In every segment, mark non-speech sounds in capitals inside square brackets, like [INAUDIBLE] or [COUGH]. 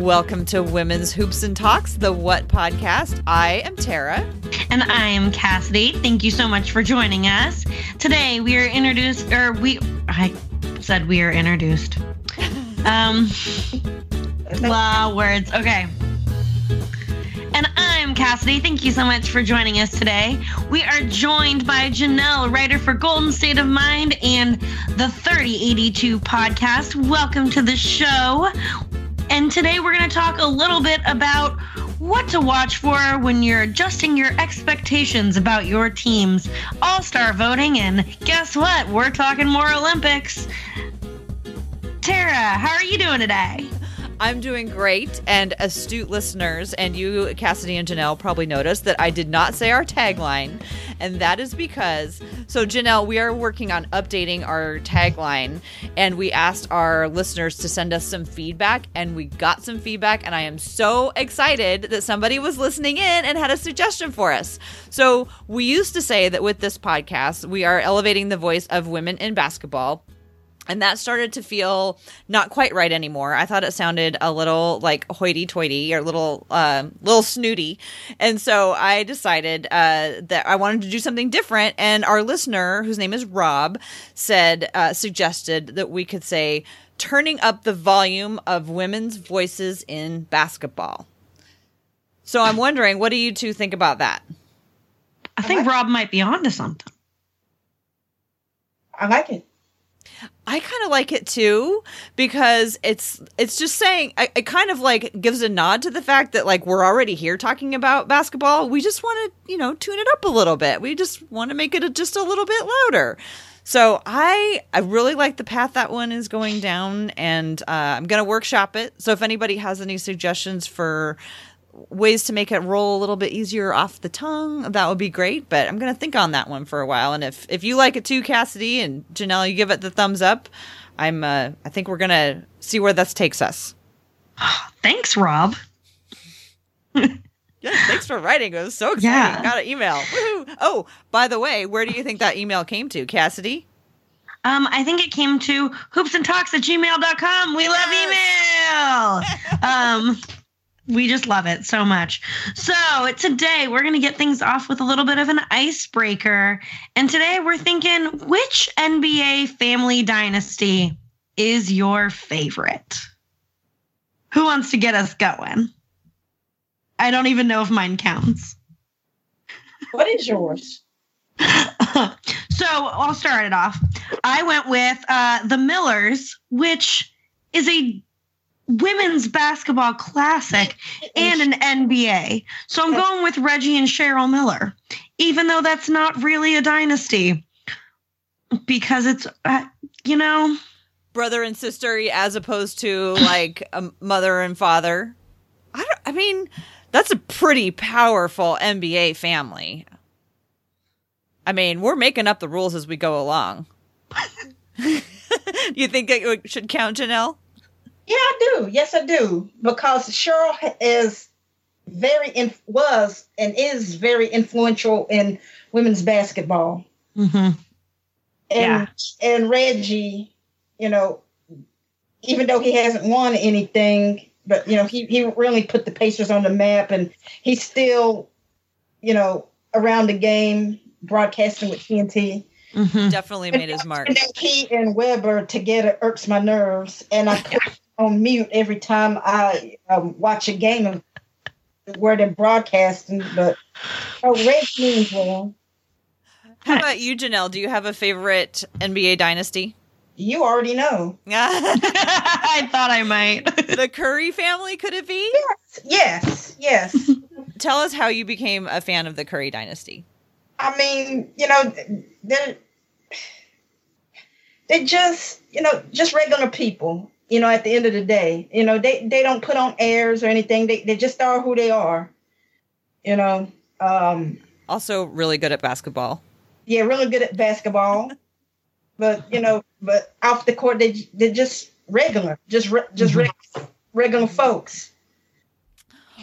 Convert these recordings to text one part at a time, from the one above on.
Welcome to Women's Hoops and Talks, the What podcast. I am Tara. And I am Cassidy. Thank you so much for joining us. Today we are introduced, or we, I said we are introduced. [LAUGHS] Um, wow, words. Okay. And I'm Cassidy. Thank you so much for joining us today. We are joined by Janelle, writer for Golden State of Mind and the 3082 podcast. Welcome to the show. And today we're going to talk a little bit about what to watch for when you're adjusting your expectations about your team's all star voting. And guess what? We're talking more Olympics. Tara, how are you doing today? I'm doing great, and astute listeners, and you, Cassidy and Janelle, probably noticed that I did not say our tagline, and that is because, so Janelle, we are working on updating our tagline, and we asked our listeners to send us some feedback, and we got some feedback, and I am so excited that somebody was listening in and had a suggestion for us. So we used to say that with this podcast, we are elevating the voice of women in basketball and that started to feel not quite right anymore. I thought it sounded a little like hoity-toity or little, uh, little snooty, and so I decided uh, that I wanted to do something different. And our listener, whose name is Rob, said uh, suggested that we could say turning up the volume of women's voices in basketball. So I'm wondering, what do you two think about that? I think Rob might be onto something. I like it. I kind of like it too because it's it's just saying it kind of like gives a nod to the fact that like we're already here talking about basketball. We just want to you know tune it up a little bit. We just want to make it a, just a little bit louder. So I I really like the path that one is going down, and uh, I'm gonna workshop it. So if anybody has any suggestions for ways to make it roll a little bit easier off the tongue, that would be great. But I'm gonna think on that one for a while. And if if you like it too, Cassidy and Janelle, you give it the thumbs up. I'm uh, I think we're gonna see where this takes us. [SIGHS] Thanks, Rob. [LAUGHS] Yeah, thanks for writing. It was so exciting. Yeah. Got an email. Woohoo. Oh, by the way, where do you think that email came to, Cassidy? Um, I think it came to hoopsandtalks at gmail.com. We love email. [LAUGHS] um, we just love it so much. So today we're going to get things off with a little bit of an icebreaker. And today we're thinking which NBA family dynasty is your favorite? Who wants to get us going? I don't even know if mine counts. What is yours? [LAUGHS] so I'll start it off. I went with uh, the Millers, which is a women's basketball classic and an NBA. So I'm going with Reggie and Cheryl Miller, even though that's not really a dynasty because it's, uh, you know, Brother and sister, as opposed to like a mother and father. I don't. I mean, that's a pretty powerful NBA family. I mean, we're making up the rules as we go along. [LAUGHS] you think it should count, Janelle? Yeah, I do. Yes, I do. Because Cheryl is very in, was and is very influential in women's basketball. mm-hmm. And Yeah. and Reggie, you know, even though he hasn't won anything, but you know, he he really put the Pacers on the map and he's still, you know, around the game broadcasting with TNT. Mm-hmm. Definitely made his mark. And that he and Webber together irks my nerves, and I put it on mute every time I um, watch a game of where they're broadcasting. But oh, Red means well. How about you, Janelle? Do you have a favorite NBA dynasty? You already know. [LAUGHS] I thought I might. [LAUGHS] The Curry family, could it be? Yes, yes. yes. [LAUGHS] Tell us how you became a fan of the Curry dynasty. I mean, you know, they're they just, you know, just regular people. You know, at the end of the day, you know, they they don't put on airs or anything. They they just are who they are. You know, um, Also, really good at basketball. yeah, really good at basketball, [LAUGHS] but you know, but off the court they they're just regular, just re- just reg- regular folks.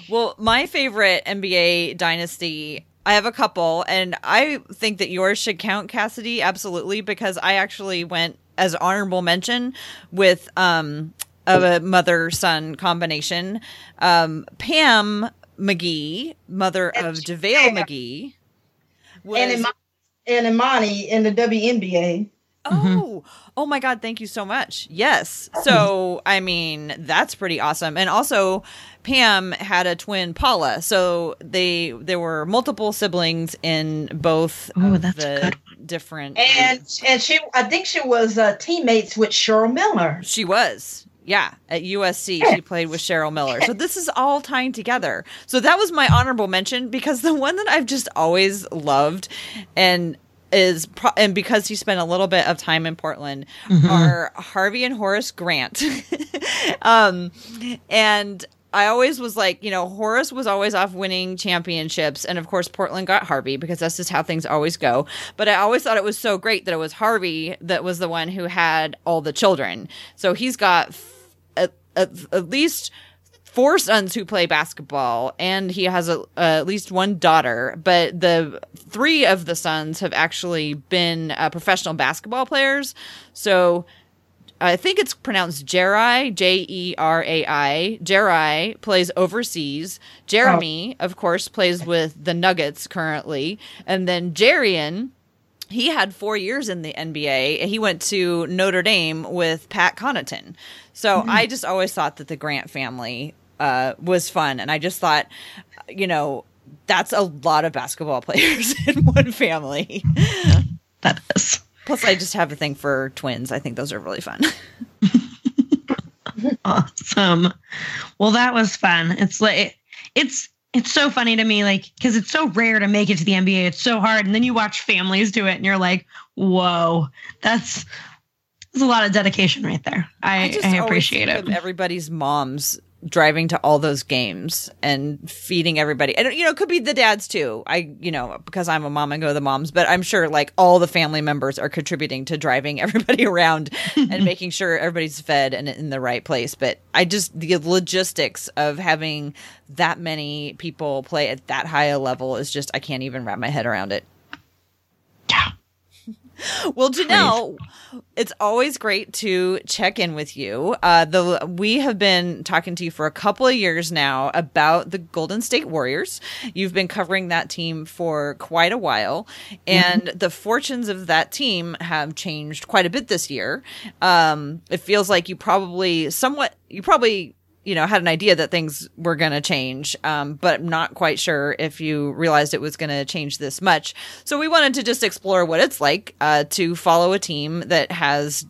Well, my favorite NBA dynasty, I have a couple, and I think that yours should count, Cassidy, absolutely, because I actually went as honorable mention with um of a mother son combination. Um, Pam McGee, mother of JaVale McGee, was, and Imani, and Imani in the WNBA. Oh, oh my God! Thank you so much. Yes. So, I mean, that's pretty awesome. And also, Pam had a twin, Paula. So they there were multiple siblings in both Ooh, of that's the good. different. And and she, I think she was uh, teammates with Cheryl Miller. She was. Yeah, at USC, she played with Cheryl Miller. So this is all tying together. So that was my honorable mention because the one that I've just always loved and is pro- and because he spent a little bit of time in Portland are Harvey and Horace Grant. [LAUGHS] um and I always was like, you know, Horace was always off winning championships. And of course, Portland got Harvey because that's just how things always go. But I always thought it was so great that it was Harvey that was the one who had all the children. So he's got f- at, at, at least four sons who play basketball and he has a, uh, at least one daughter but the three of the sons have actually been uh, professional basketball players so I think it's pronounced Jerai, J E R A I. Jerai plays overseas. Jerami, of course, plays with the Nuggets currently. And then Jerian, he had four years in the NBA. He went to Notre Dame with Pat Connaughton. So I just always thought that the Grant family uh, was fun. And I just thought, you know, that's a lot of basketball [LAUGHS] players [LAUGHS] in one family. [LAUGHS] That is. Plus, I just have a thing for twins. I think those are really fun. Awesome. Well, that was fun. It's like it's it's so funny to me, like because it's so rare to make it to the NBA. It's so hard, and then you watch families do it, and you're like, "Whoa, that's There's a lot of dedication right there." I, I, just always appreciate it. Everybody's moms driving to all those games and feeding everybody. And you know, it could be the dads too. I, you know, because I'm a mom and go to the moms, but I'm sure like all the family members are contributing to driving [LAUGHS] everybody around and [LAUGHS] making sure everybody's fed and in the right place. But I just the logistics of having that many people play at that high a level is just I can't even wrap my head around it. [LAUGHS] Well, Janelle, it's always great to check in with you. Uh, the we have been talking to you for a couple of years now about the Golden State Warriors. You've been covering that team for quite a while, and the fortunes of that team have changed quite a bit this year. Um, it feels like you probably somewhat you probably you know had an idea that things were going to change um, but not quite sure if you realized it was going to change this much. So we wanted to just explore what it's like uh, to follow a team that has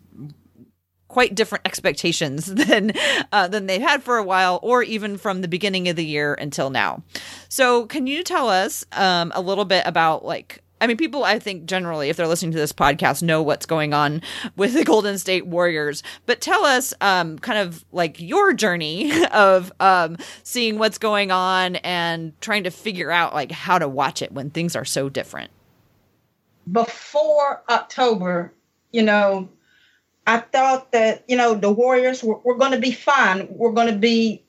quite different expectations [LAUGHS] than uh, than they've had for a while or even from the beginning of the year until now. So can you tell us um, a little bit about like I mean, people, I think generally, if they're listening to this podcast, know what's going on with the Golden State Warriors. But tell us, um, kind of like your journey [LAUGHS] of um, seeing what's going on and trying to figure out like how to watch it when things are so different. Before October, you know, I thought that you know the Warriors were, were going to be fine. We're going to be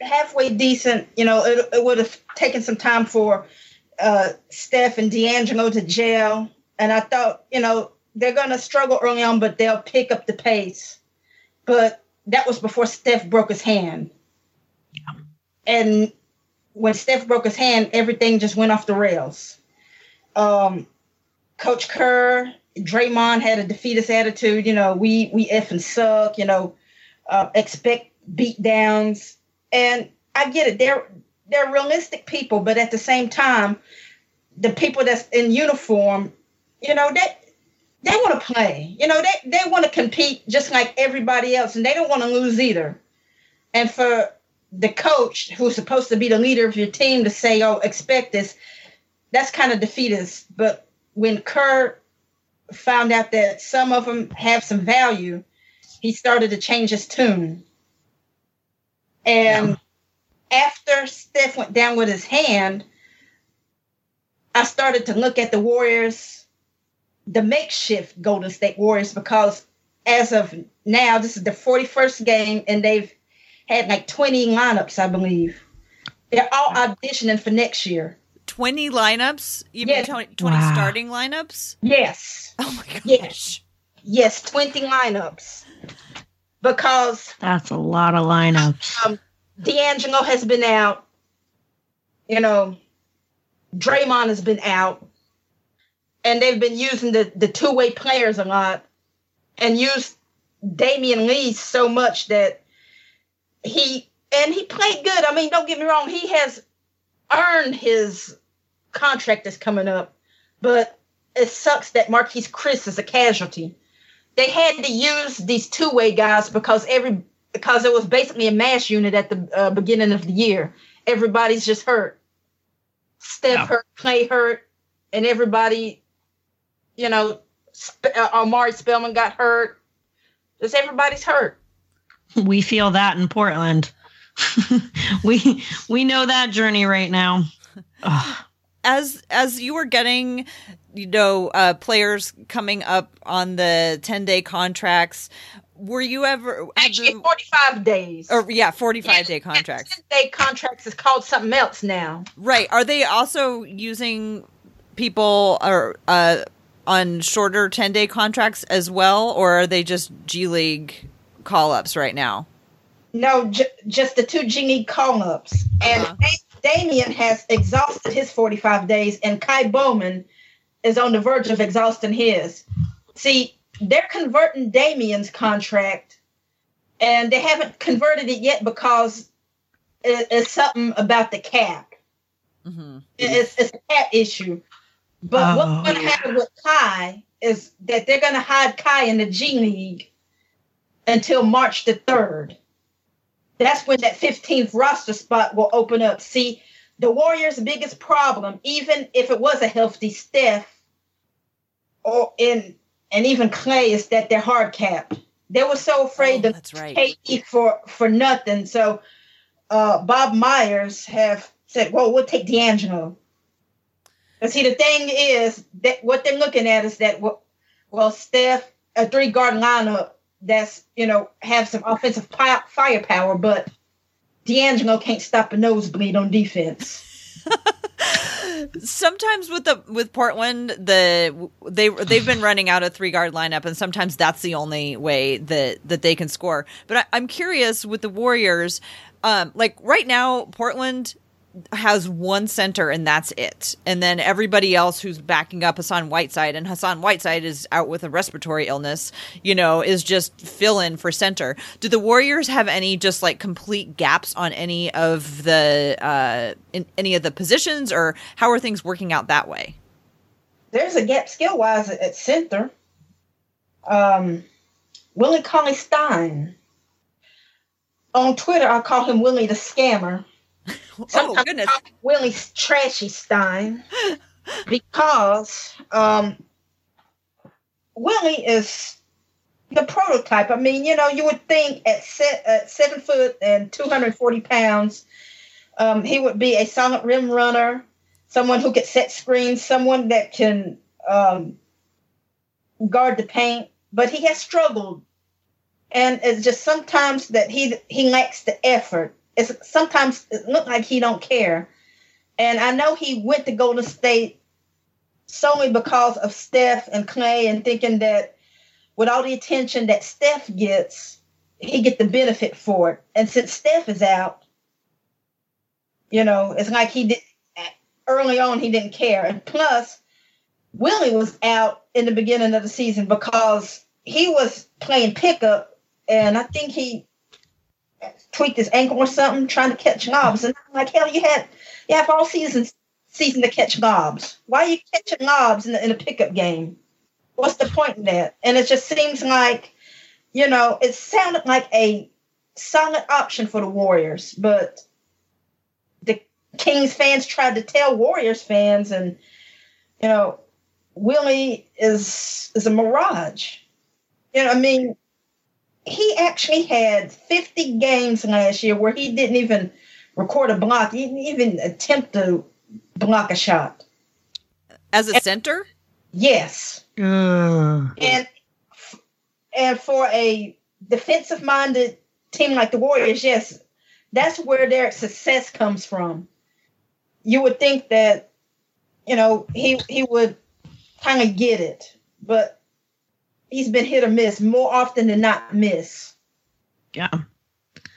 halfway decent. You know, it, it would have taken some time for uh, Steph and D'Angelo to jail, and I thought you know they're going to struggle early on, but they'll pick up the pace. But that was before Steph broke his hand, and when Steph broke his hand, everything just went off the rails. Um, Coach Kerr, Draymond had a defeatist attitude. You know, we we effing suck. You know, uh, expect beat downs, and I get it. They're they're realistic people, but at the same time, the people that's in uniform, you know, they they want to play. You know, they they want to compete just like everybody else, and they don't want to lose either. And for the coach, who's supposed to be the leader of your team, to say, "Oh, expect this," that's kind of defeatist. But when Kerr found out that some of them have some value, he started to change his tune. And after Steph went down with his hand, I started to look at the Warriors, the makeshift Golden State Warriors, because as of now, this is the 41st game, and they've had like 20 lineups, I believe. They're all auditioning for next year. 20 lineups? You Yeah. mean 20, 20 Wow. starting lineups? Yes. [LAUGHS] Oh my gosh. Yes. Yes, 20 lineups. because That's a lot of lineups. um, D'Angelo has been out. You know, Draymond has been out, and they've been using the the two way players a lot, and used Damion Lee so much that he and he played good. I mean, don't get me wrong, he has earned his contract that's coming up, but it sucks that Marquese Chriss is a casualty. They had to use these two way guys because every because it was basically a mass unit at the uh, beginning of the year. Everybody's just hurt. Steph Yeah. hurt, Clay hurt, and everybody, you know, Sp- uh, Omari Spellman got hurt. Just everybody's hurt. We feel that in Portland. [LAUGHS] we we know that journey right now. Ugh. as as you were getting you know uh players coming up on the 10 day contracts were you ever Actually, the- 45 days. or yeah 45 day contracts 10 day contracts is called something else now. right are they also using people or uh on shorter 10 day contracts as well or are they just g league call ups right now No, j- just the two G League call ups. And Uh-huh. Da- Damion has exhausted his 45 days, and Ky Bowman is on the verge of exhausting his. See, they're converting Damion's contract, and they haven't converted it yet because it- it's something about the cap. hmm It's, it's a cap issue. But Oh, what's going to yeah. happen with Ky is that they're going to hide Ky in the G League until March the 3rd. That's when that 15th roster spot will open up. See, the Warriors' biggest problem, even if it was a healthy Steph or in and even Clay, is that they're hard capped. They were so afraid Oh, to right KD for for nothing. So uh, Bob Myers have said, "Well, we'll take D'Angelo." But see, the thing is that what they're looking at is that well, Steph, a three guard lineup that's you know have some offensive firepower, but D'Angelo can't stop a nosebleed on defense. Sometimes with the with Portland, the they they've been running out a three guard lineup, and sometimes that's the only way that that they can score. But I, I'm curious with the Warriors, um, like right now, Portland has one center and that's it. And then everybody else who's backing up Hassan Whiteside and Hassan Whiteside is out with a respiratory illness, you know, is just fill in for center. Do the Warriors have any just like complete gaps on any of the uh in any of the positions or how are things working out that way? There's a gap skill wise at, center. Um, Willie Cauley Stein. On Twitter, I call him Willie the Scammer. Oh Sometimes goodness. I call him Willie Trashy Stein because um, Willie is the prototype. I mean, you know, you would think at, se- at seven foot and 240 pounds, um, he would be a solid rim runner, someone who could set screens, someone that can um, guard the paint. But he has struggled, and it's just sometimes that he he lacks the effort. It's sometimes it looked like he don't care. And I know he went to Golden State solely because of Steph and Clay, and thinking that with all the attention that Steph gets, he get the benefit for it. And since Steph is out, you know, it's like he did early on. He didn't care, and plus, Willie was out in the beginning of the season because he was playing pickup, and I think he tweaked his ankle or something trying to catch lobs. And I'm like, hell, you had you have all season season to catch lobs. Why are you catching lobs in, a in a pickup game? What's the point in that? And it just seems like, you know, it sounded like a solid option for the Warriors, but the Kings fans tried to tell Warriors fans, and you know, Willie is is a mirage. You know, I mean, he actually had 50 games last year where he didn't even record a block, he didn't even attempt to block a shot. As a center? Yes. Ugh. And and for a defensive minded team like the Warriors, yes, that's where their success comes from. You would think that, you know, he he would kind of get it, but he's been hit or miss more often than not miss. Yeah.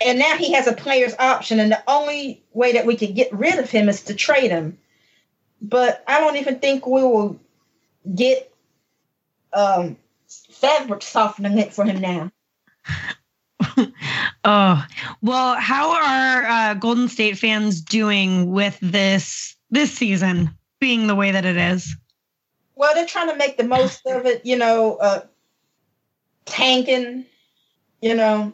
And now he has a player's option, and the only way that we can get rid of him is to trade him. But I don't even think we will get um, fabric softening it for him now. [LAUGHS] oh well, how are uh, Golden State fans doing with this this season being the way that it is? Well, they're trying to make the most of it, you know, uh, tanking. You know,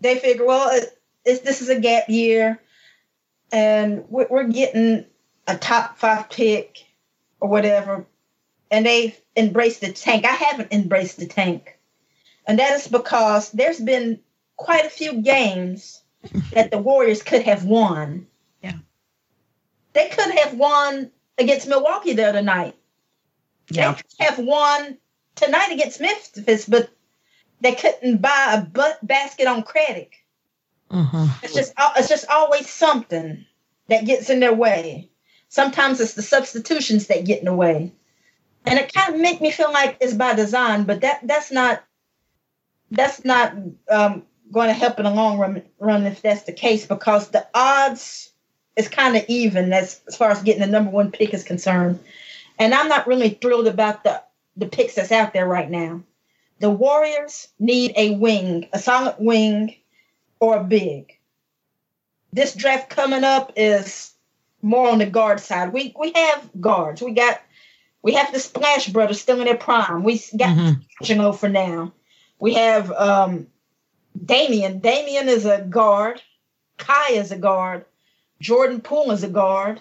they figure, well, it, this is a gap year, and we're, we're getting a top five pick or whatever, and they've embraced the tank. I haven't embraced the tank. And that is because there's been quite a few games that the Warriors could have won. Yeah. They could have won against Milwaukee the other night. Yeah. They could have won tonight against Memphis, but they couldn't buy a butt basket on credit. Mm-hmm. It's just it's just always something that gets in their way. Sometimes it's the substitutions that get in the way. And it kind of make me feel like it's by design, but that that's not that's not um, going to help in the long run, run if that's the case because the odds is kind of even as, as far as getting the number one pick is concerned. And I'm not really thrilled about the the picks that's out there right now. The Warriors need a wing, a solid wing, or a big. This draft coming up is more on the guard side. We we have guards. We got we have the Splash Brothers still in their prime. We got mm-hmm. for now. We have um, Damion. Damion is a guard. Ky is a guard. Jordan Poole is a guard.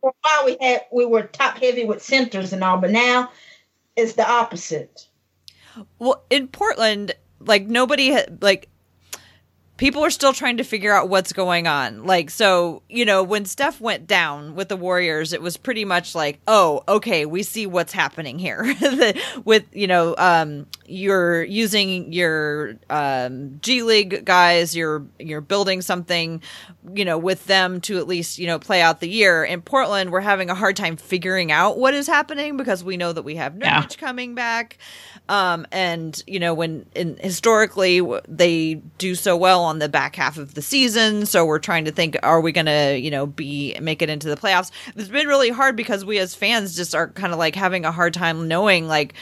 For a while, we had we were top heavy with centers and all, but now it's the opposite. Well, in Portland, like nobody like people are still trying to figure out what's going on. Like, so, you know, when Steph went down with the Warriors, it was pretty much like, oh, okay, we see what's happening here. [LAUGHS] with, you know, um, you're using your um, G League guys, you're you're building something, you know, with them to at least, you know, play out the year. In Portland, we're having a hard time figuring out what is happening because we know that we have Nurkic yeah. coming back. Um, and you know, when in, historically they do so well on the back half of the season, so we're trying to think, are we going to, you know, be make it into the playoffs? It's been really hard because we as fans just are kind of like having a hard time knowing, like,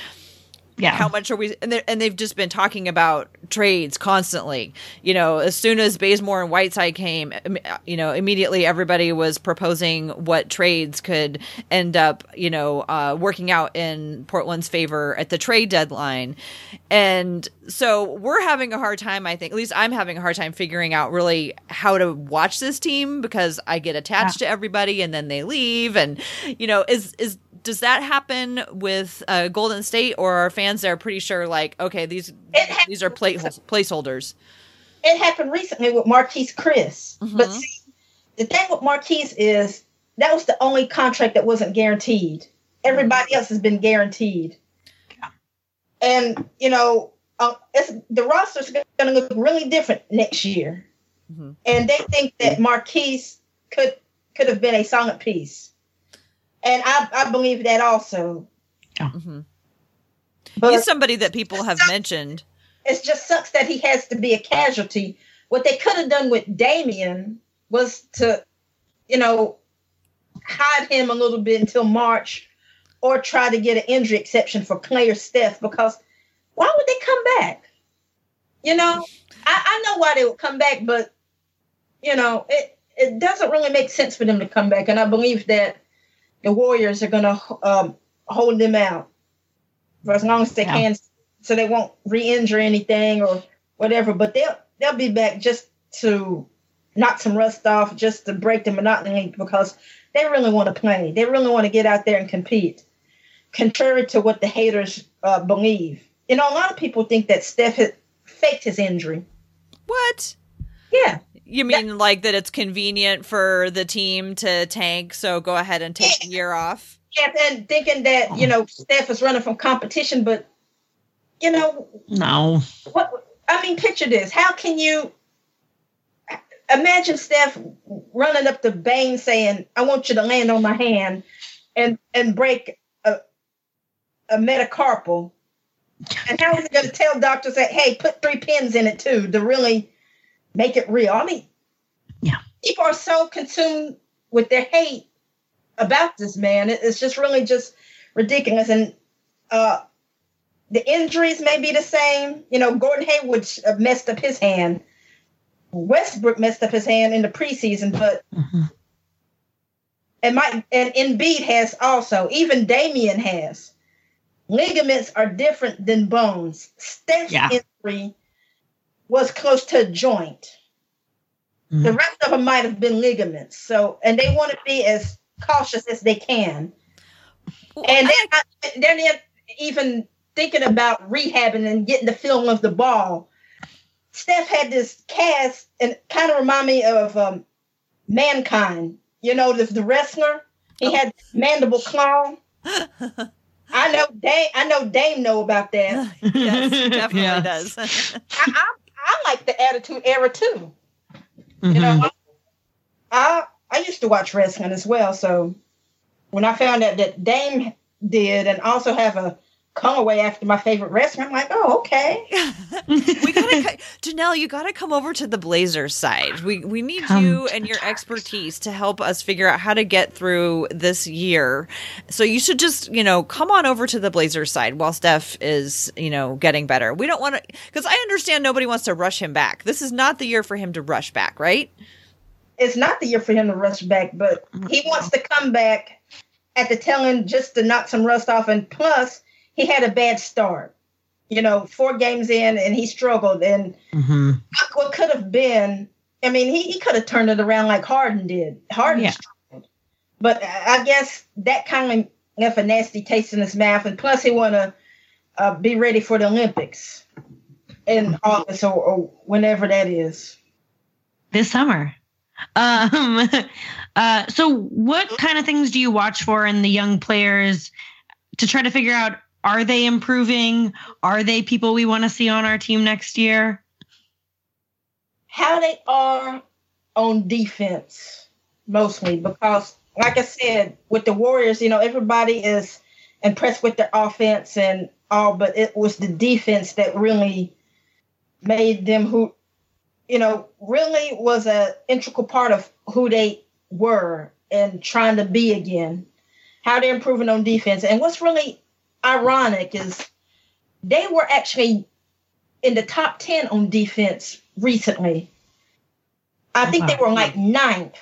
yeah. how much are we and, and they've just been talking about trades constantly you know as soon as Bazemore and Whiteside came you know immediately everybody was proposing what trades could end up you know uh, working out in Portland's favor at the trade deadline and so we're having a hard time I think at least I'm having a hard time figuring out really how to watch this team because I get attached yeah. to everybody and then they leave and you know is is does that happen with uh, Golden State, or are fans there pretty sure like, okay, these these are plate, placeholders? It happened recently with Marquese Chriss, mm-hmm. but see, the thing with Marquese is that was the only contract that wasn't guaranteed. Everybody else has been guaranteed, and you know, uh, the roster's going to look really different next year, mm-hmm. and they think that Marquese could could have been a solid piece and I, I believe that also. Mm-hmm. But He's somebody that people have sucks, mentioned. It just sucks that he has to be a casualty. What they could have done with Damion was to, you know, hide him a little bit until March, or try to get an injury exception for Clay or Steph. Because why would they come back? You know, I, I know why they would come back, but you know, it it doesn't really make sense for them to come back. And I believe that the Warriors are going to um, hold them out for as long as they yeah. can, so they won't re-injure anything or whatever. But they'll they'll be back just to knock some rust off, just to break the monotony because they really want to play. They really want to get out there and compete. Contrary to what the haters uh, believe, you know, a lot of people think that Steph had faked his injury. What? Yeah. You mean that, like that it's convenient for the team to tank, so go ahead and take yeah. the year off? Yeah, and thinking that, you know, Steph is running from competition, but you know No. What I mean, picture this. How can you imagine Steph running up to Baynes saying, I want you to land on my hand and and break a a metacarpal And how is it going to tell doctors that, hey, put three pins in it too to really make it real? I mean, Yeah. people are so consumed with their hate about this man. It's just really just ridiculous. And uh, the injuries may be the same. You know, Gordon Hayward sh- uh, messed up his hand. Westbrook messed up his hand in the preseason, but Mhm. and my and Embiid has also. Even Damian has. Ligaments are different than bones. Steph's Yeah. injury was close to a joint. The Mhm. rest of them might have been ligaments. So, and they want to be as cautious as they can. And they're not, they're not even thinking about rehabbing and getting the feeling of the ball. Steph had this cast and kind of remind me of um, Mankind. You know, the, the wrestler. He had mandible claw. [LAUGHS] I know Dame. I know Dame know about that. [LAUGHS] yes, definitely [LAUGHS] Yeah. does. I, I, like the Attitude Era too. You Mhm. know, I I used to watch wrestling as well. So when I found out that Dame did and also have a colorway after my favorite restaurant. I'm like, oh, okay. [LAUGHS] we gotta, Janelle. You gotta come over to the Blazers side. We we need Come you and your dark expertise to help us figure out how to get through this year. So you should just you know come on over to the Blazers side while Steph is you know getting better. We don't want to because I understand nobody wants to rush him back. This is not the year for him to rush back, right? It's not the year for him to rush back, but he wants to come back at the tail end just to knock some rust off. And plus, he had a bad start. You know, four games in, and he struggled. And Mhm. what could have been, I mean, he, he could have turned it around like Harden did. Harden Yeah. struggled. But I I guess that kind of left a nasty taste in his mouth. And plus, he want to uh, be ready for the Olympics in August or, or whenever that is. this summer. Um, [LAUGHS] uh, so what kind of things do you watch for in the young players to try to figure out are they improving? Are they people we want to see on our team next year? how they are on defense mostly because like i said with the warriors you know everybody is impressed with their offense and all but it was the defense that really made them who you know really was an integral part of who they were and trying to be again how they're improving on defense and what's really ironic is they were actually in the top 10 on defense recently. I think they were like ninth.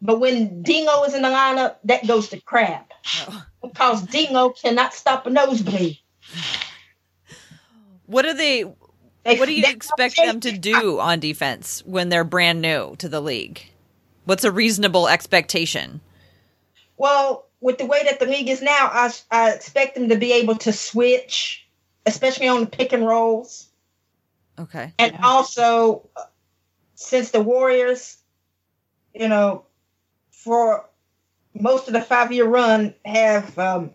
But when Dingo is in the lineup, that goes to crap Oh. because Dingo cannot stop a nosebleed. What they? They- What do you expect them to do on defense when they're brand new to the league? What's a reasonable expectation? Well, with the way that the league is now, I, I expect them to be able to switch, especially on the pick and rolls. Okay. And also, uh, since the Warriors, you know, for most of the five year run, have um,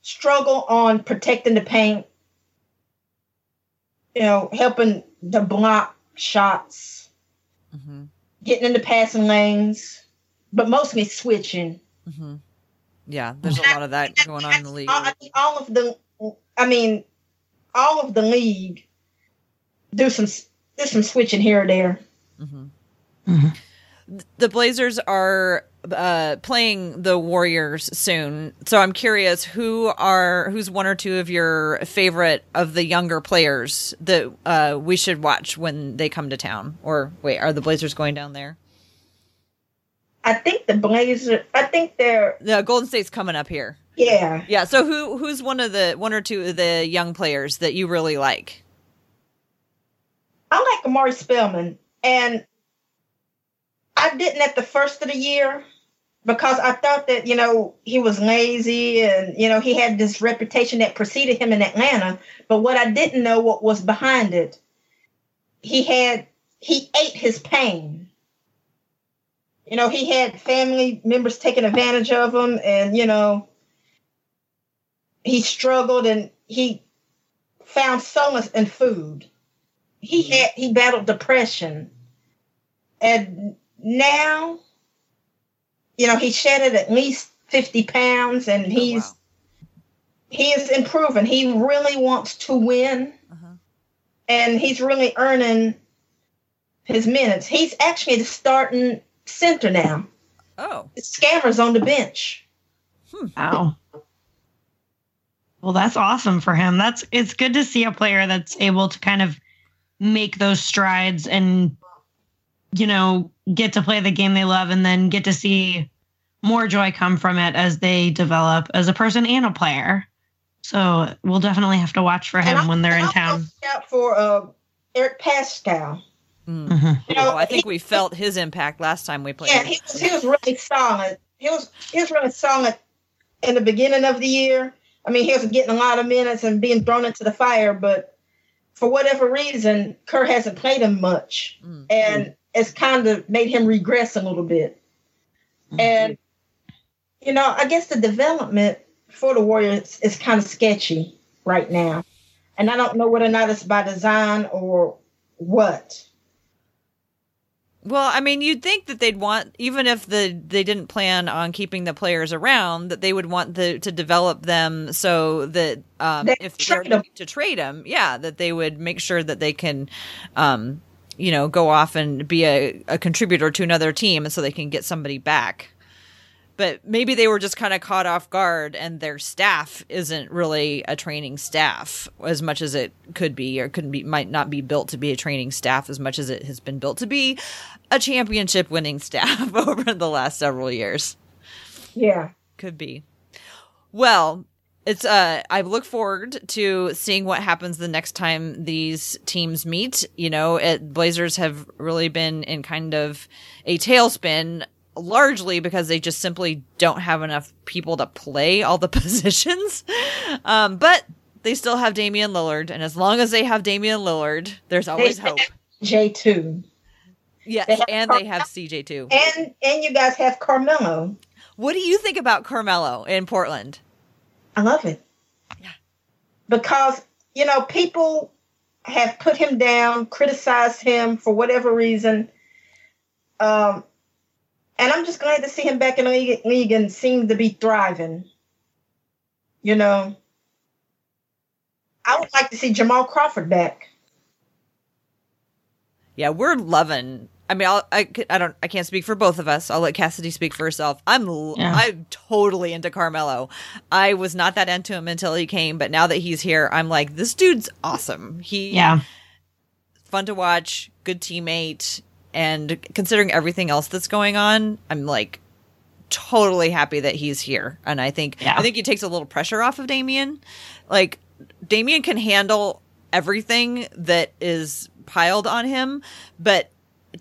struggled on protecting the paint, you know, helping the block shots, hmm getting in the passing lanes, but mostly switching. hmm Yeah, there's a lot of that going on in the league. All, all of the, I mean, all of the league do some do some switching here or there. hmm Mhm. The Blazers are uh, playing the Warriors soon, so I'm curious who are who's one or two of your favorite of the younger players that uh, we should watch when they come to town. Or wait, are the Blazers going down there? I think the Blazers. I think they're The Golden State's coming up here. yeah. Yeah. So who who's one of the one or two of the young players that you really like? I like Omari Spellman, and I didn't at the first of the year because I thought that you know he was lazy and you know he had this reputation that preceded him in Atlanta. But what I didn't know what was behind it, he had he ate his pain. You know, he had family members taking advantage of him, and you know, he struggled and he found solace in food he had he battled depression and now you know he shedded at least 50 pounds and he's wow. he is improving. He really wants to win, Uh-huh. and he's really earning his minutes. He's actually starting center now. Oh, Scammer's on the bench. Wow. Well, that's awesome for him. That's it's good to see a player that's able to kind of make those strides and you know, get to play the game they love and then get to see more joy come from it as they develop as a person and a player. So, we'll definitely have to watch for him I- when they're in I town. Out for uh, Eric Paschall. Mm. Mhm. You know, Oh, I think he- we felt his impact last time we played. Yeah, he was, he was really solid. He was he was really solid in the beginning of the year. I mean, he was getting a lot of minutes and being thrown into the fire, but for whatever reason, Kerr hasn't played him much, Mm. and it's kind of made him regress a little bit. And you know, I guess the development for the Warriors is kind of sketchy right now, and I don't know whether or not it's by design or what. Well, I mean, you'd think that they'd want, even if the they didn't plan on keeping the players around, that they would want the to develop them so that um, They if they're trade 'em. going to trade them, yeah, that they would make sure that they can, um, you know, go off and be a, a contributor to another team, and so they can get somebody back. But maybe they were just kind of caught off guard, and their staff isn't really a training staff as much as it could be, or couldn't be, might not be built to be a training staff as much as it has been built to be a championship winning [LAUGHS] staff over the last several years. Yeah. Could be. Well, it's uh I look forward to seeing what happens the next time these teams meet. You know, it Blazers have really been in kind of a tailspin largely because they just simply don't have enough people to play all the [LAUGHS] positions. Um but they still have Damian Lillard and as long as they have Damian Lillard, there's always hope. J two. Yes, They and they have CJ too. And and you guys have Carmelo. What do you think about Carmelo in Portland? I love it. Yeah. Because, you know, people have put him down, criticized him for whatever reason. Um and I'm just glad to see him back in the league, league and seem to be thriving. You know. I would like to see Jamal Crawford back. Yeah, we're loving. I mean, I'll, I c- I don't I can't speak for both of us. I'll let Cassidy speak for herself. I'm Yeah. I'm totally into Carmelo. I was not that into him until he came, but now that he's here, I'm like this dude's awesome. He Yeah. fun to watch, good teammate, and considering everything else that's going on, I'm like totally happy that he's here. And I think Yeah. I think he takes a little pressure off of Damian. Like Damian can handle everything that is piled on him, but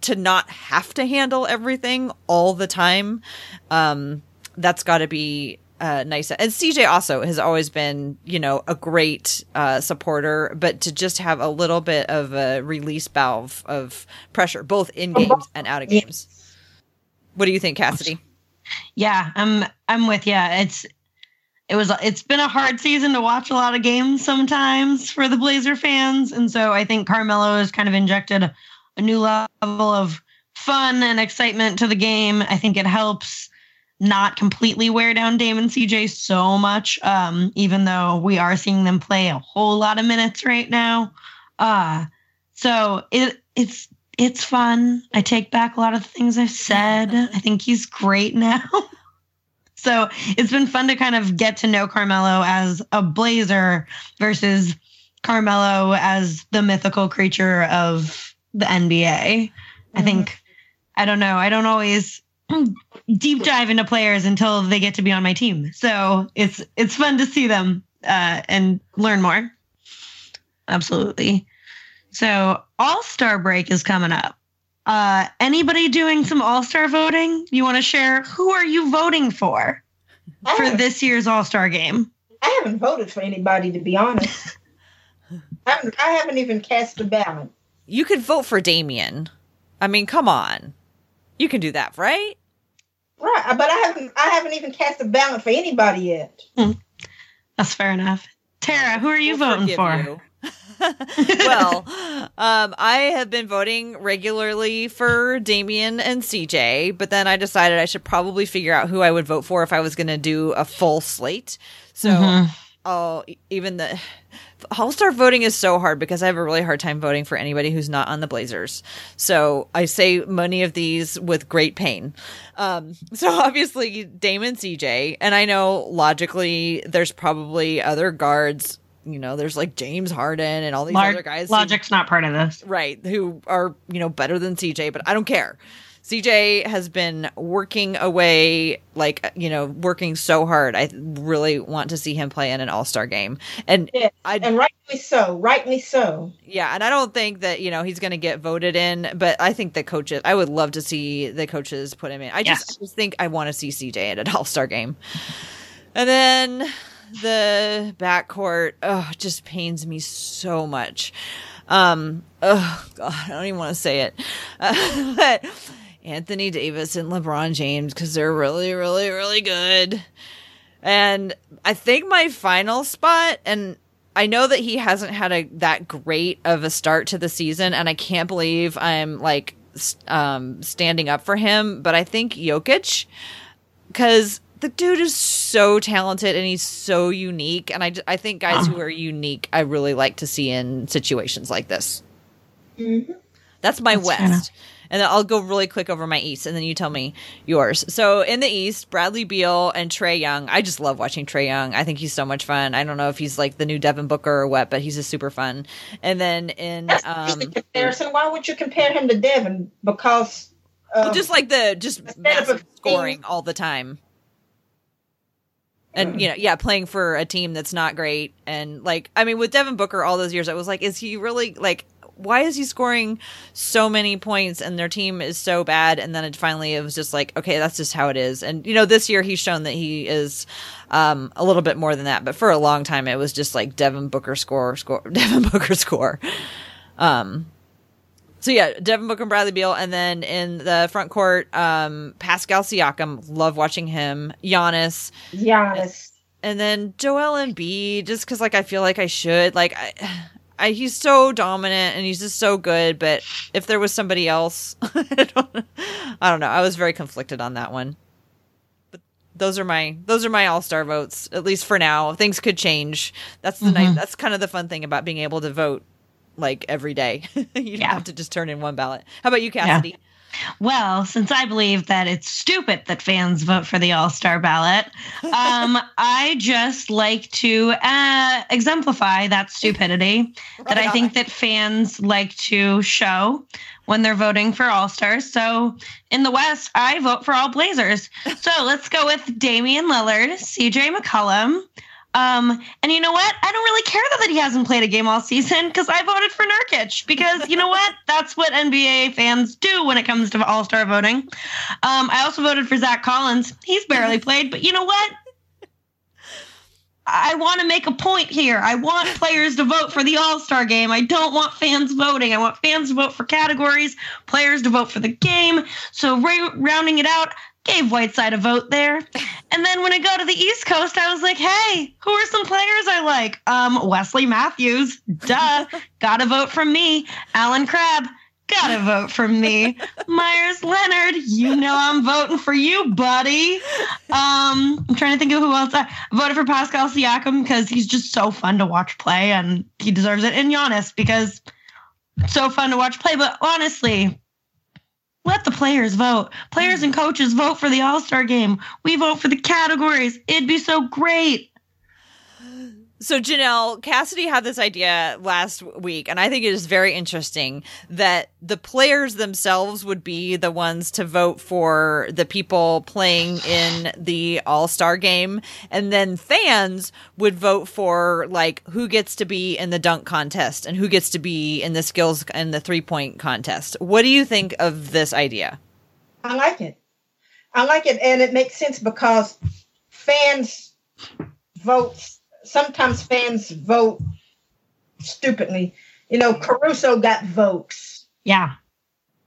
to not have to handle everything all the time, um, that's got to be uh, nice. And CJ also has always been, you know, a great uh, supporter, but to just have a little bit of a release valve of pressure, both in games and out of games. What do you think, Cassidy? Yeah, I'm I'm with you. It's it was it's been a hard season to watch a lot of games sometimes for the Blazer fans, and so I think Carmelo has kind of injected a new level of fun and excitement to the game. I think it helps not completely wear down Damon CJ so much, um, even though we are seeing them play a whole lot of minutes right now. Uh so it it's it's fun. I take back a lot of the things I've said. I think he's great now. [LAUGHS] so it's been fun to kind of get to know Carmelo as a Blazer versus Carmelo as the mythical creature of the NBA. I think I don't know. I don't always [CLEARS THROAT] deep dive into players until they get to be on my team. So it's it's fun to see them uh, and learn more. Absolutely. So All Star break is coming up. Uh, anybody doing some All Star voting? You want to share? Who are you voting for for this year's All Star game? I haven't voted for anybody to be honest. [LAUGHS] I haven't, I haven't even cast a ballot. You could vote for Damian. I mean, come on. You can do that, right? Right, but I haven't I haven't even cast a ballot for anybody yet. That's fair enough. Tara, who are you We'll voting for? you. [LAUGHS] well, um, I have been voting regularly for Damian and CJ, but then I decided I should probably figure out who I would vote for if I was going to do a full slate. So Mhm. oh, even the All Star voting is so hard because I have a really hard time voting for anybody who's not on the Blazers. So I say many of these with great pain. Um, [LAUGHS] so obviously Damon CJ, and I know logically there's probably other guards. You know, there's like James Harden and all these other guys. who- Logic's not part of this. right who are you know better than CJ but I don't care. CJ has been working away like you know working so hard. I really want to see him play in an All-Star game. And Yes, I and rightly so. Rightly so. yeah, and I don't think that, you know, he's going to get voted in, but I think the coaches I would love to see the coaches put him in. I just, Yes. I just think I want to see CJ at an [LAUGHS] All-Star game. And then the backcourt, oh, it just pains me so much. Um, oh god, I don't even want to say it. Uh, [LAUGHS] but Anthony Davis and LeBron James cuz they're really really really good. And I think my final spot and I know that he hasn't had a that great of a start to the season and I can't believe I'm like um standing up for him, but I think Jokic cuz the dude is so talented and he's so unique and I I think guys who are unique I really like to see in situations like this. Mhm. That's my That's fair west. enough. And then I'll go really quick over my east and then you tell me yours. So in the east, Bradley Beal and Trae Young. I just love watching Trae Young. I think he's so much fun. I don't know if he's like the new Devin Booker or what, but he's just super fun. And then in That's um comparison. Why would you compare him to Devin? Because uh, well, just like the just massive scoring all the time. And you know, yeah, playing for a team that's not great, and like, I mean, with Devin Booker all those years, I was like, is he really like? Why is he scoring so many points and their team is so bad? And then it finally, it was just like, okay, that's just how it is. And you know, this year he's shown that he is um, a little bit more than that. But for a long time, it was just like Devin Booker score, score, [LAUGHS] Devin Booker score. Um, so yeah, Devin Booker and Bradley Beal, and then in the front court, um, Pascal Siakam. Love watching him. Giannis, Giannis. and then Joel Embiid. Just because, like, I feel like I should. Like, I, I, he's so dominant and he's just so good. But if there was somebody else, [LAUGHS] I don't, I don't know. I was very conflicted on that one. But those are my those are my all star votes. At least for now, things could change. That's the nice. Mm-hmm. That's kind of the fun thing about being able to vote like every day. [LAUGHS] you don't Yeah. have to just turn in one ballot. How about you, Cassidy? Well, since I believe that it's stupid that fans vote for the All Star ballot, um, [LAUGHS] I just like to uh, exemplify that stupidity that I Right think on. that fans like to show when they're voting for All Stars. So in the West, I vote for all Blazers. So let's go with Damian Lillard, CJ McCollum. Um, and you know what? I don't really care that he hasn't played a game all season because I voted for Nurkic because you know what? [LAUGHS] That's what NBA fans do when it comes to All Star voting. Um, I also voted for Zach Collins. He's barely [LAUGHS] played, but you know what? I want to make a point here. I want players to vote for the All Star game. I don't want fans voting. I want fans to vote for categories, players to vote for the game. So, rounding it out, gave Whiteside a vote there. And then when I go to the East Coast, I was like, hey, who are some players I like? Um, Wesley Matthews, duh, [LAUGHS] got a vote from me. Allen Crabbe, got a vote from me. [LAUGHS] Meyers Leonard, you know I'm voting for you, buddy. Um, I'm trying to think of who else I voted for Pascal Siakam because he's just so fun to watch play and he deserves it. And Giannis because it's so fun to watch play. But honestly, let the players vote. Players and coaches vote for the All Star game. We vote for the categories. It'd be so great. So Janelle, Cassidy had this idea last week, and I think it is very interesting that the players themselves would be the ones to vote for the people playing in the All Star game, and then fans would vote for like who gets to be in the dunk contest and who gets to be in the skills and the three point contest. What do you think of this idea? I like it. I like it, and it makes sense because fans vote. Sometimes fans vote stupidly. You know, Caruso got votes. Yeah.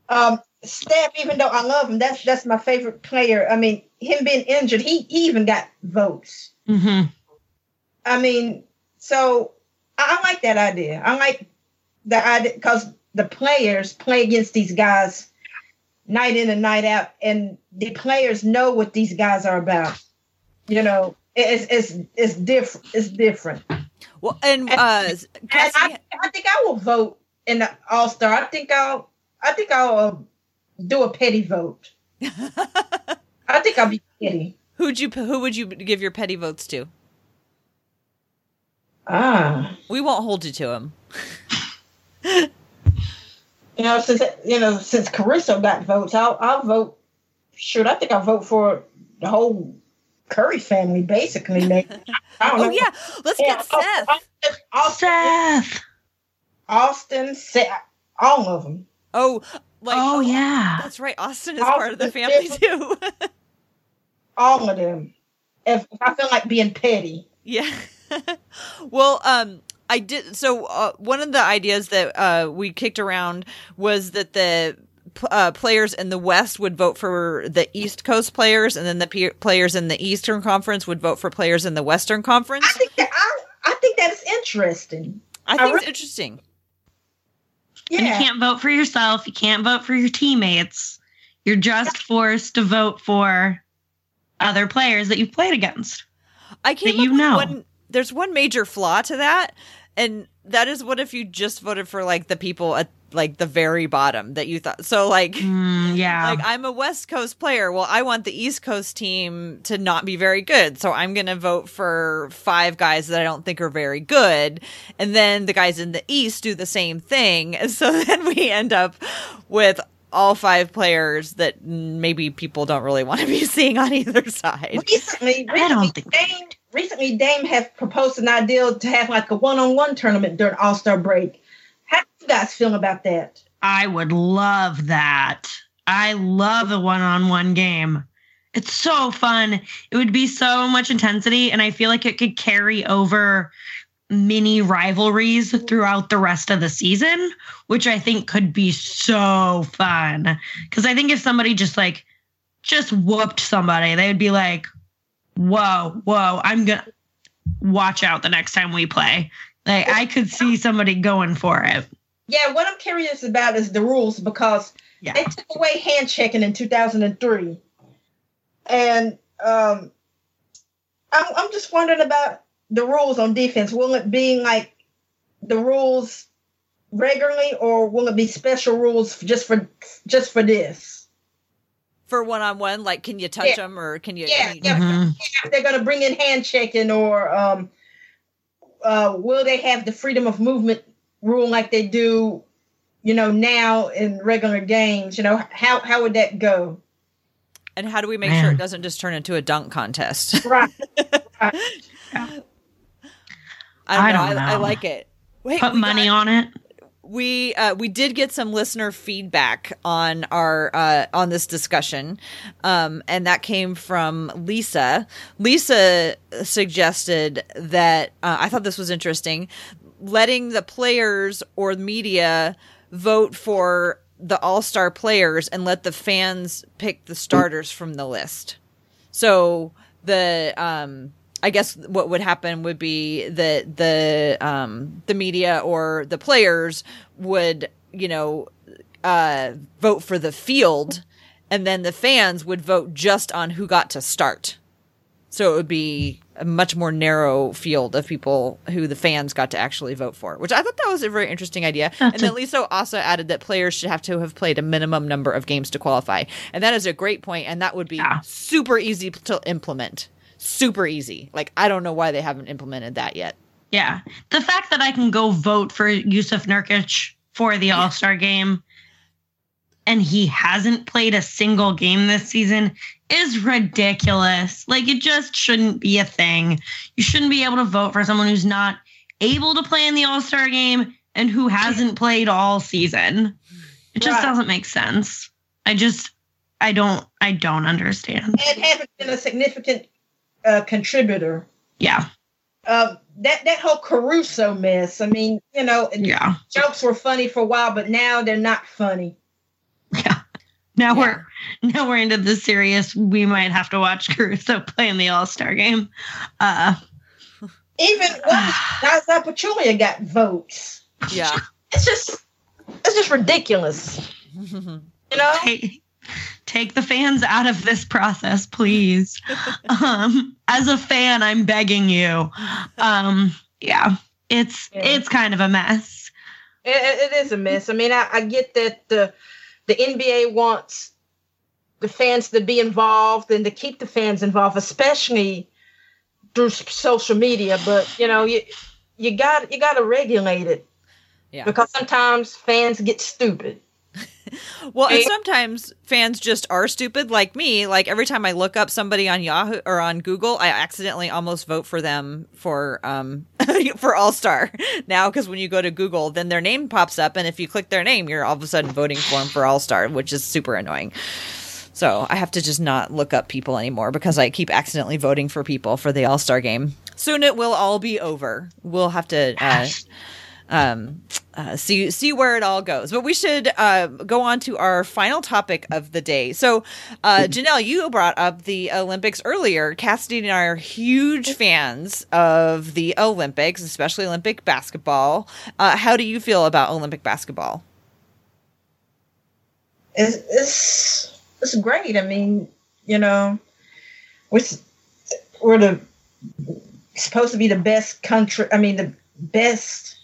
Um, Steph, even though I love him, that's that's my favorite player. I mean, him being injured, he, he even got votes. Mm-hmm. I mean, so I, I like that idea. I like the idea because the players play against these guys night in and night out, and the players know what these guys are about. You know, it's it's it's different. It's different. Well, and uh, And I, I think I will vote in the All Star. I think I'll I think I'll uh, do a petty vote. [LAUGHS] I think I'll be petty. who'd you who would you give your petty votes to? Ah, We won't hold you to him. you know since you know since Caruso got votes, I'll I'll vote. Sure, I think I'll vote for the whole Curry family, basically. Maybe. [LAUGHS] I don't Oh know. yeah, let's Yeah, get Seth. Austin, Austin, Seth. Austin, Seth, all of them. Oh, like oh yeah. that's right. Austin is Austin part of the is family too. [LAUGHS] all of them. If, if I feel like being petty, Yeah. [LAUGHS] well, um, I did. So uh, one of the ideas that uh, we kicked around was that the p- uh, players in the West would vote for the East Coast players, and then the pe- players in the Eastern Conference would vote for players in the Western Conference. I think that I, I think that is interesting. I I think re- it's interesting. Yeah, And you can't vote for yourself. You can't vote for your teammates. You're just forced to vote for other players that you've played against. I came That you know. one. There's one major flaw to that, and that is what if you just voted for like the people at like the very bottom that you thought. So like. Mm, yeah. Like I'm a West Coast player. Well, I want the East Coast team to not be very good. So I'm going to vote for five guys that I don't think are very good. And then the guys in the East do the same thing. And [LAUGHS] so then we end up with all five players that maybe people don't really want to be [LAUGHS] seeing on either side. recently, I don't recently think- Dame, recently Dame has proposed an idea to have like a one-on-one tournament during All Star break. You guys feel about that? I would love that. I love the one on one game. It's so fun. It would be so much intensity, and I feel like it could carry over mini rivalries throughout the rest of the season, which I think could be so fun. Because I think if somebody just like just whooped somebody, they would be like, whoa, whoa, I'm going to watch out the next time we play. Like, I could see somebody going for it. Yeah, what I'm curious about is the rules because Yeah. they took away hand checking in 2003, and um, I'm I'm just wondering about the rules on defense. Will it be like the rules regularly, or will it be special rules just for just for this? For one on one, like, can you touch Yeah. them or can you? Yeah, can you- yeah. Mhm. If they're going to bring in hand checking, or um, uh, will they have the freedom of movement rule like they do, you know, now in regular games? You know, how how would that go? And how do we make sure it doesn't just turn into a dunk contest? [LAUGHS] Right. I I don't, know. don't I, I like it. Wait, Put money got- on it. we uh, we did get some listener feedback on our uh, on this discussion, um, and that came from Lisa. Lisa suggested that uh, I thought this was interesting, letting the players or media vote for the all star players and let the fans pick the starters from the list. So the um I guess what would happen would be that the um the media or the players would, you know, uh vote for the field and then the fans would vote just on who got to start. So it would be a much more narrow field of people who the fans got to actually vote for, which I thought that was a very interesting idea. and then Lisa also added that players should have to have played a minimum number of games to qualify. And that is a great point, and that would be Yeah. super easy to implement. Super easy. Like, I don't know why they haven't implemented that yet. Yeah. The fact that I can go vote for Jusuf Nurkic for the [LAUGHS] All Star game and he hasn't played a single game this season is ridiculous. Like, it just shouldn't be a thing. You shouldn't be able to vote for someone who's not able to play in the All Star game and who hasn't played all season. It just Right. doesn't make sense. I just, I don't, I don't understand. and hasn't been a significant uh, contributor. Yeah. Uh, that that whole Caruso mess. I mean, you know, Yeah. jokes were funny for a while, but now they're not funny. [LAUGHS] Yeah. Now we're now we're into the serious. We might have to watch Caruso [LAUGHS] play in the All Star game. Uh, Even [SIGHS] well, Zaza Pachulia got votes. Yeah. It's just it's just ridiculous. [LAUGHS] You know? they, take the fans out of this process, please. um, as a fan, I'm begging you. Um, yeah, it's Yeah. it's kind of a mess. It, it is a mess. I mean, I, I get that the the NBA wants the fans to be involved and to keep the fans involved, especially through social media. But you know, you you got you got to regulate it Yeah. because sometimes fans get stupid. [LAUGHS] Well, and sometimes fans just are stupid like me. Like every time I look up somebody on Yahoo or on Google, I accidentally almost vote for them for um [LAUGHS] for All Star [LAUGHS] now because when you go to Google, then their name pops up, and if you click their name, you're all of a sudden voting for them for All Star, which is super annoying. So I have to just not look up people anymore because I keep accidentally voting for people for the All Star game. Soon it will all be over. We'll have to uh, um, uh, see see where it all goes. But we should uh, go on to our final topic of the day. So, uh, Janelle, you brought up the Olympics earlier. Cassidy and I are huge fans of the Olympics, especially Olympic basketball. Uh, how do you feel about Olympic basketball? it's it's it's great. I mean, you know, we're we're the supposed to be the best country. I mean, the best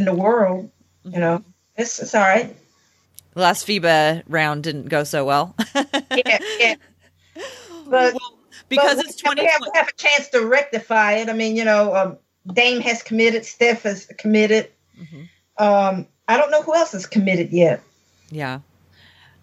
in the world. You know, it's it's all right. The last FIBA round didn't go so well. [LAUGHS] Yeah, yeah. But because but it's we have, we have, we have a chance to rectify it. I mean, you know, um, Dame has committed. Steph has committed. Mhm. Um, I don't know who else is committed yet. Yeah.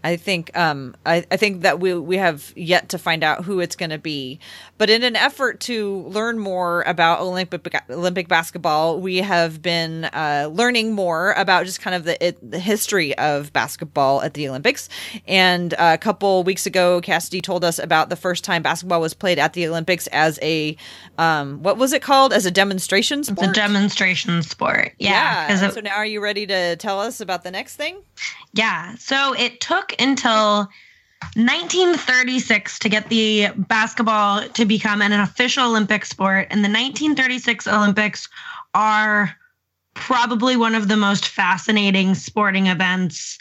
I think um I, I think that we we have yet to find out who it's going to be, but in an effort to learn more about Olympic Olympic basketball, we have been uh, learning more about just kind of the it, the history of basketball at the Olympics. And uh, a couple weeks ago, Cassidy told us about the first time basketball was played at the Olympics as a um what was it called as a demonstration It's a sport. demonstration sport. Yeah. 'cause it- So now, are you ready to tell us about the next thing? Yeah. So it took until 1936 to get the basketball to become an official Olympic sport. And the 1936 Olympics are probably one of the most fascinating sporting events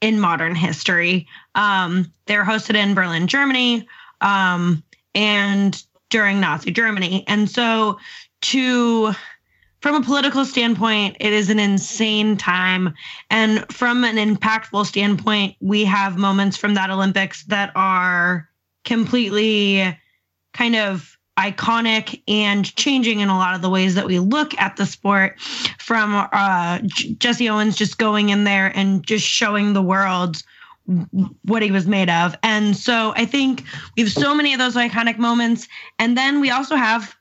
in modern history. Um, they're hosted in Berlin, Germany, um, and during Nazi Germany. And so to from a political standpoint, it is an insane time. And from an impactful standpoint, we have moments from that Olympics that are completely kind of iconic and changing in a lot of the ways that we look at the sport from uh, Jesse Owens just going in there and just showing the world what he was made of. And so I think we have so many of those iconic moments. And then we also have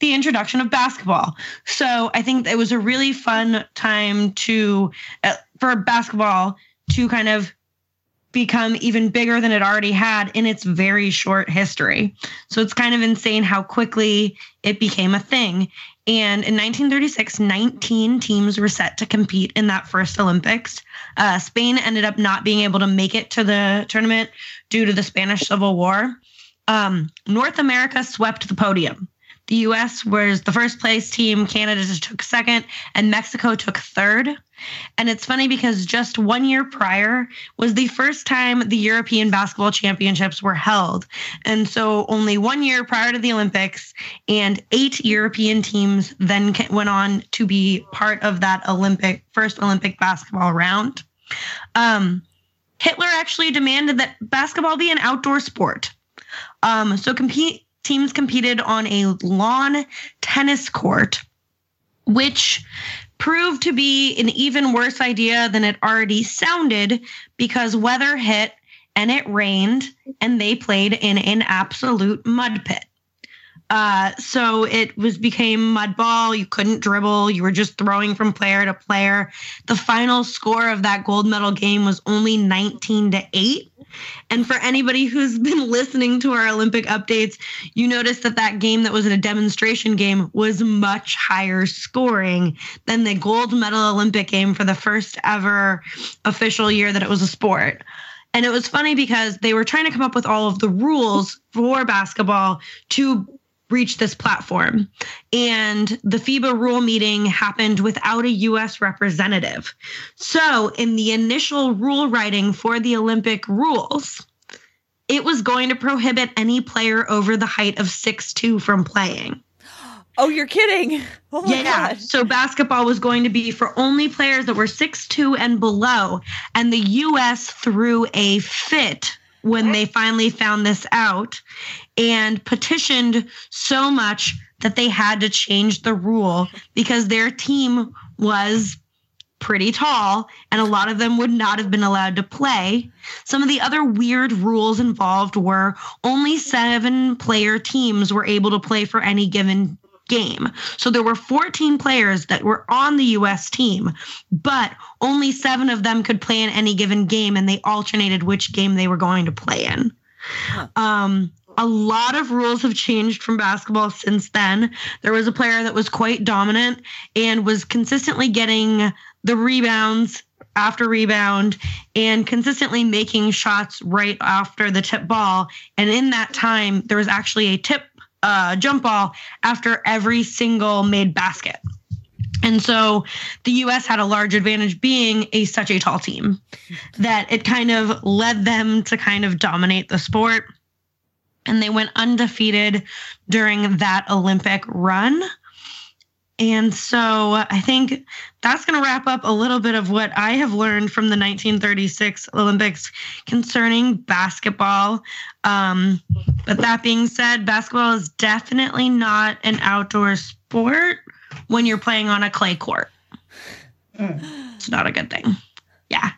the introduction of basketball. So I think it was a really fun time to uh, for basketball to kind of become even bigger than it already had in its very short history. So it's kind of insane how quickly it became a thing. And in 1936, 19 teams were set to compete in that first Olympics. Uh, Spain ended up not being able to make it to the tournament due to the Spanish Civil War. Um, North America swept the podium. The US was the first place team, Canada just took second, and Mexico took third. And it's funny because just one year prior was the first time the European Basketball Championships were held. And so only one year prior to the Olympics, and eight European teams then went on to be part of that Olympic first Olympic basketball round. Um, Hitler actually demanded that basketball be an outdoor sport. Um, so compete teams competed on a lawn tennis court, which proved to be an even worse idea than it already sounded because weather hit and it rained and they played in an absolute mud pit. Uh, so it was became mud ball. You couldn't dribble. You were just throwing from player to player. The final score of that gold medal game was only 19 to 8. And for anybody who's [LAUGHS] been listening to our Olympic updates, you notice that that game that was a demonstration game was much higher scoring than the gold medal Olympic game for the first ever official year that it was a sport. And it was funny because they were trying to come up with all of the rules for basketball to reach this platform. And the FIBA rule meeting happened without a US representative. So, in the initial rule writing for the Olympic rules, it was going to prohibit any player over the height of six two from playing. [GASPS] Oh, you're kidding. [LAUGHS] Oh my yeah. God. So basketball was going to be for only players that were six two and below. And the US threw a fit when they finally found this out and petitioned so much that they had to change the rule because their team was pretty tall and a lot of them would not have been allowed to play. Some of the other weird rules involved were only seven player teams were able to play for any given game. So there were 14 players that were on the US team, but only seven of them could play in any given game and they alternated which game they were going to play in. Huh. Um, a lot of rules have changed from basketball since then. There was a player that was quite dominant and was consistently getting the rebounds after rebound and consistently making shots right after the tip ball. And in that time, there was actually a tip uh, jump ball after every single made basket. And so the US had a large advantage being a such a tall team that it kind of led them to kind of dominate the sport. And they went undefeated during that Olympic run. And so I think that's going to wrap up a little bit of what I have learned from the 1936 Olympics concerning basketball. Um, but that being said, basketball is definitely not an outdoor sport when you're playing on a clay court. Mm. It's not a good thing. Yeah.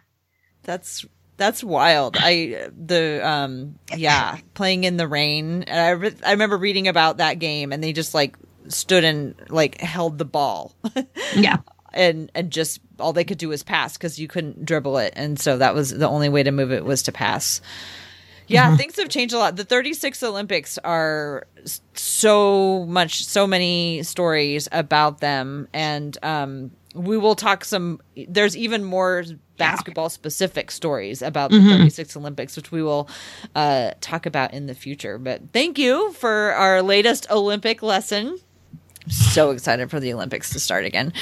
That's that's wild. I the um yeah, playing in the rain. And I re- I remember reading about that game and they just like stood and like held the ball. [LAUGHS] Yeah. and and just all they could do was pass because you couldn't dribble it. And so that was the only way to move it was to pass. Yeah things have changed a lot. The 36 olympics are so much so many stories about them. And um we will talk some there's even more basketball specific stories about the Mhm. 36 olympics which we will uh talk about in the future. But thank you for our latest olympic lesson so excited for the Olympics to start again.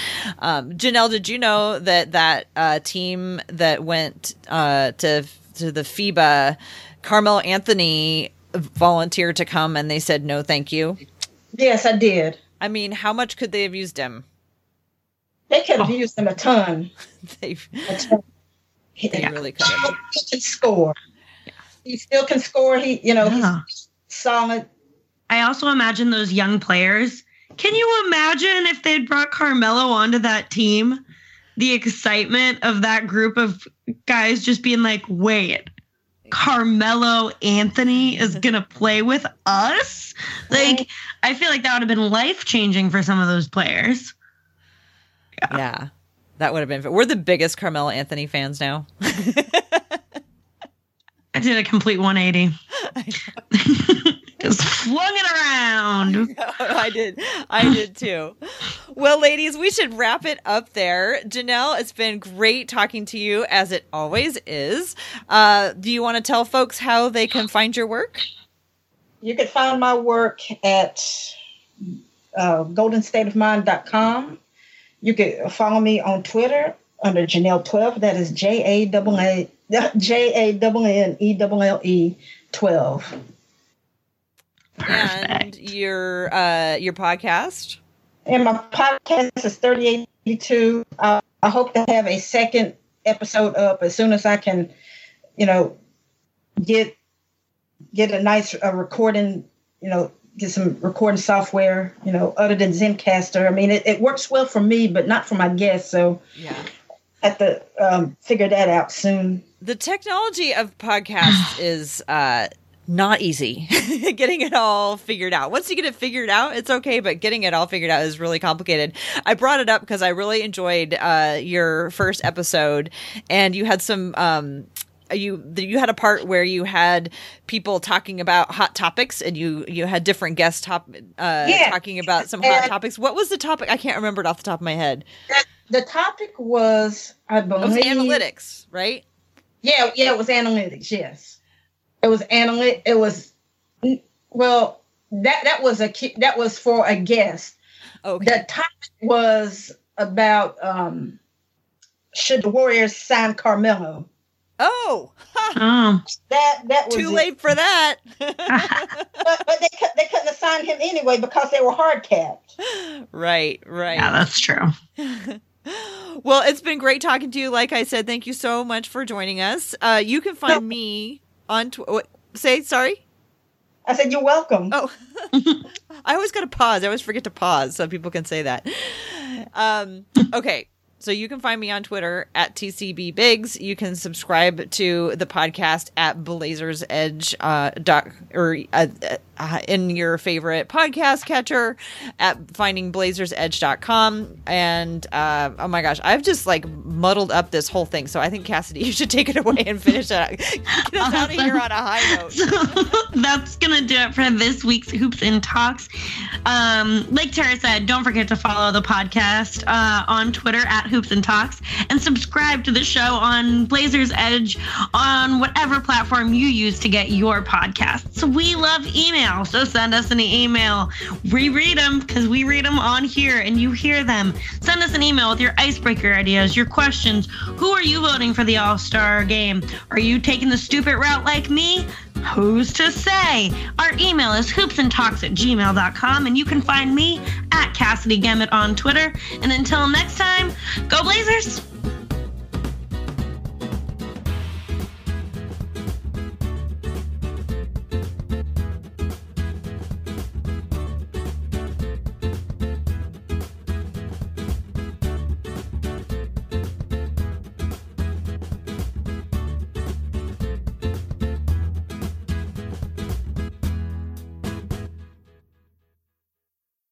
Um, Janelle, did you know that that uh, team that went uh, to to the FIBA, Carmelo Anthony volunteered to come and they said no, thank you. Yes, I did. I mean, how much could they have used him? They could have used him a ton. [LAUGHS] They A ton. He, they really could have. he can score. He still can score. He, you know, Yeah. he's solid. I also imagine those young players. Can you imagine if they'd brought Carmelo onto that team? The excitement of that group of guys just being like, wait, Carmelo Anthony is [LAUGHS] going to play with us? Like, I feel like that would have been life changing for some of those players. Yeah, that would have been. We're the biggest Carmelo Anthony fans now. [LAUGHS] I did a complete 180. [LAUGHS] just flung it around. [LAUGHS] I did. I did too. Well, ladies, we should wrap it up there. Janelle, it's been great talking to you as it always is. Uh, do you want to tell folks how they can find your work? You can find my work at uh, goldenstateofmind.com. You can follow me on Twitter under Janelle12. That is J A double A [LAUGHS] J A double N E double L E 12. And your uh, your podcast. And my podcast is 3882. Uh, I hope to have a second episode up as soon as I can, you know, get get a nice uh, recording, you know, get some recording software, you know, other than Zencastr. I mean, it, it works well for me, but not for my guests. So Yeah. I have to um, figure that out soon. The technology of podcasts is uh, not easy. [LAUGHS] getting it all figured out. Once you get it figured out, it's okay, but getting it all figured out is really complicated. I brought it up because I really enjoyed uh, your first episode, and you had some. Um, you you had a part where you had people talking about hot topics and you you had different guests top uh Yeah. talking about some hot And- topics what was the topic i can't remember it off the top of my head The topic was, I it was analytics right Yeah, yeah, it was analytics. Yes, it was analytic. It was well that that was a ki- that was for a guest. okay The topic was about um, should the Warriors sign Carmelo? Oh, ha, [LAUGHS] Oh, That that was too it. late for that. [LAUGHS] But, but they cou- they couldn't assign him anyway because they were hard capped. [LAUGHS] right, right. yeah, that's true. well, it's been great talking to you. Like I said, thank you so much for joining us. Uh, you can find me on tw- what, say sorry. I said, "You're welcome." Oh, [LAUGHS] I always got to pause. I always forget to pause so people can say that. Um, okay. So you can find me on Twitter at TCB Biggs. You can subscribe to the podcast at Blazers Edge uh, doc, or uh, uh, in your favorite podcast catcher at findingblazersedge.com. And uh, oh my gosh, I've just like muddled up this whole thing. So I think Cassidy, [LAUGHS] you should take it away and finish it. [LAUGHS] Get us out of here on a high [LAUGHS] note. So that's gonna do it for this week's Hoops and Talks. Um, like Tara said, don't forget to follow the podcast uh, on Twitter at Hoops and Talks and subscribe to the show on Blazers Edge on whatever platform you use to get your podcasts. We love email, so send us an email. We read them because we read them on here and you hear them. Send us an email with your icebreaker ideas, your questions. Who are you voting for the All Star game? Are you taking the stupid route like me? Who's to say? Our email is hoopsandtalks at gmail.com, and you can find me at Cassidy Gemmett on Twitter. And until next time, go Blazers!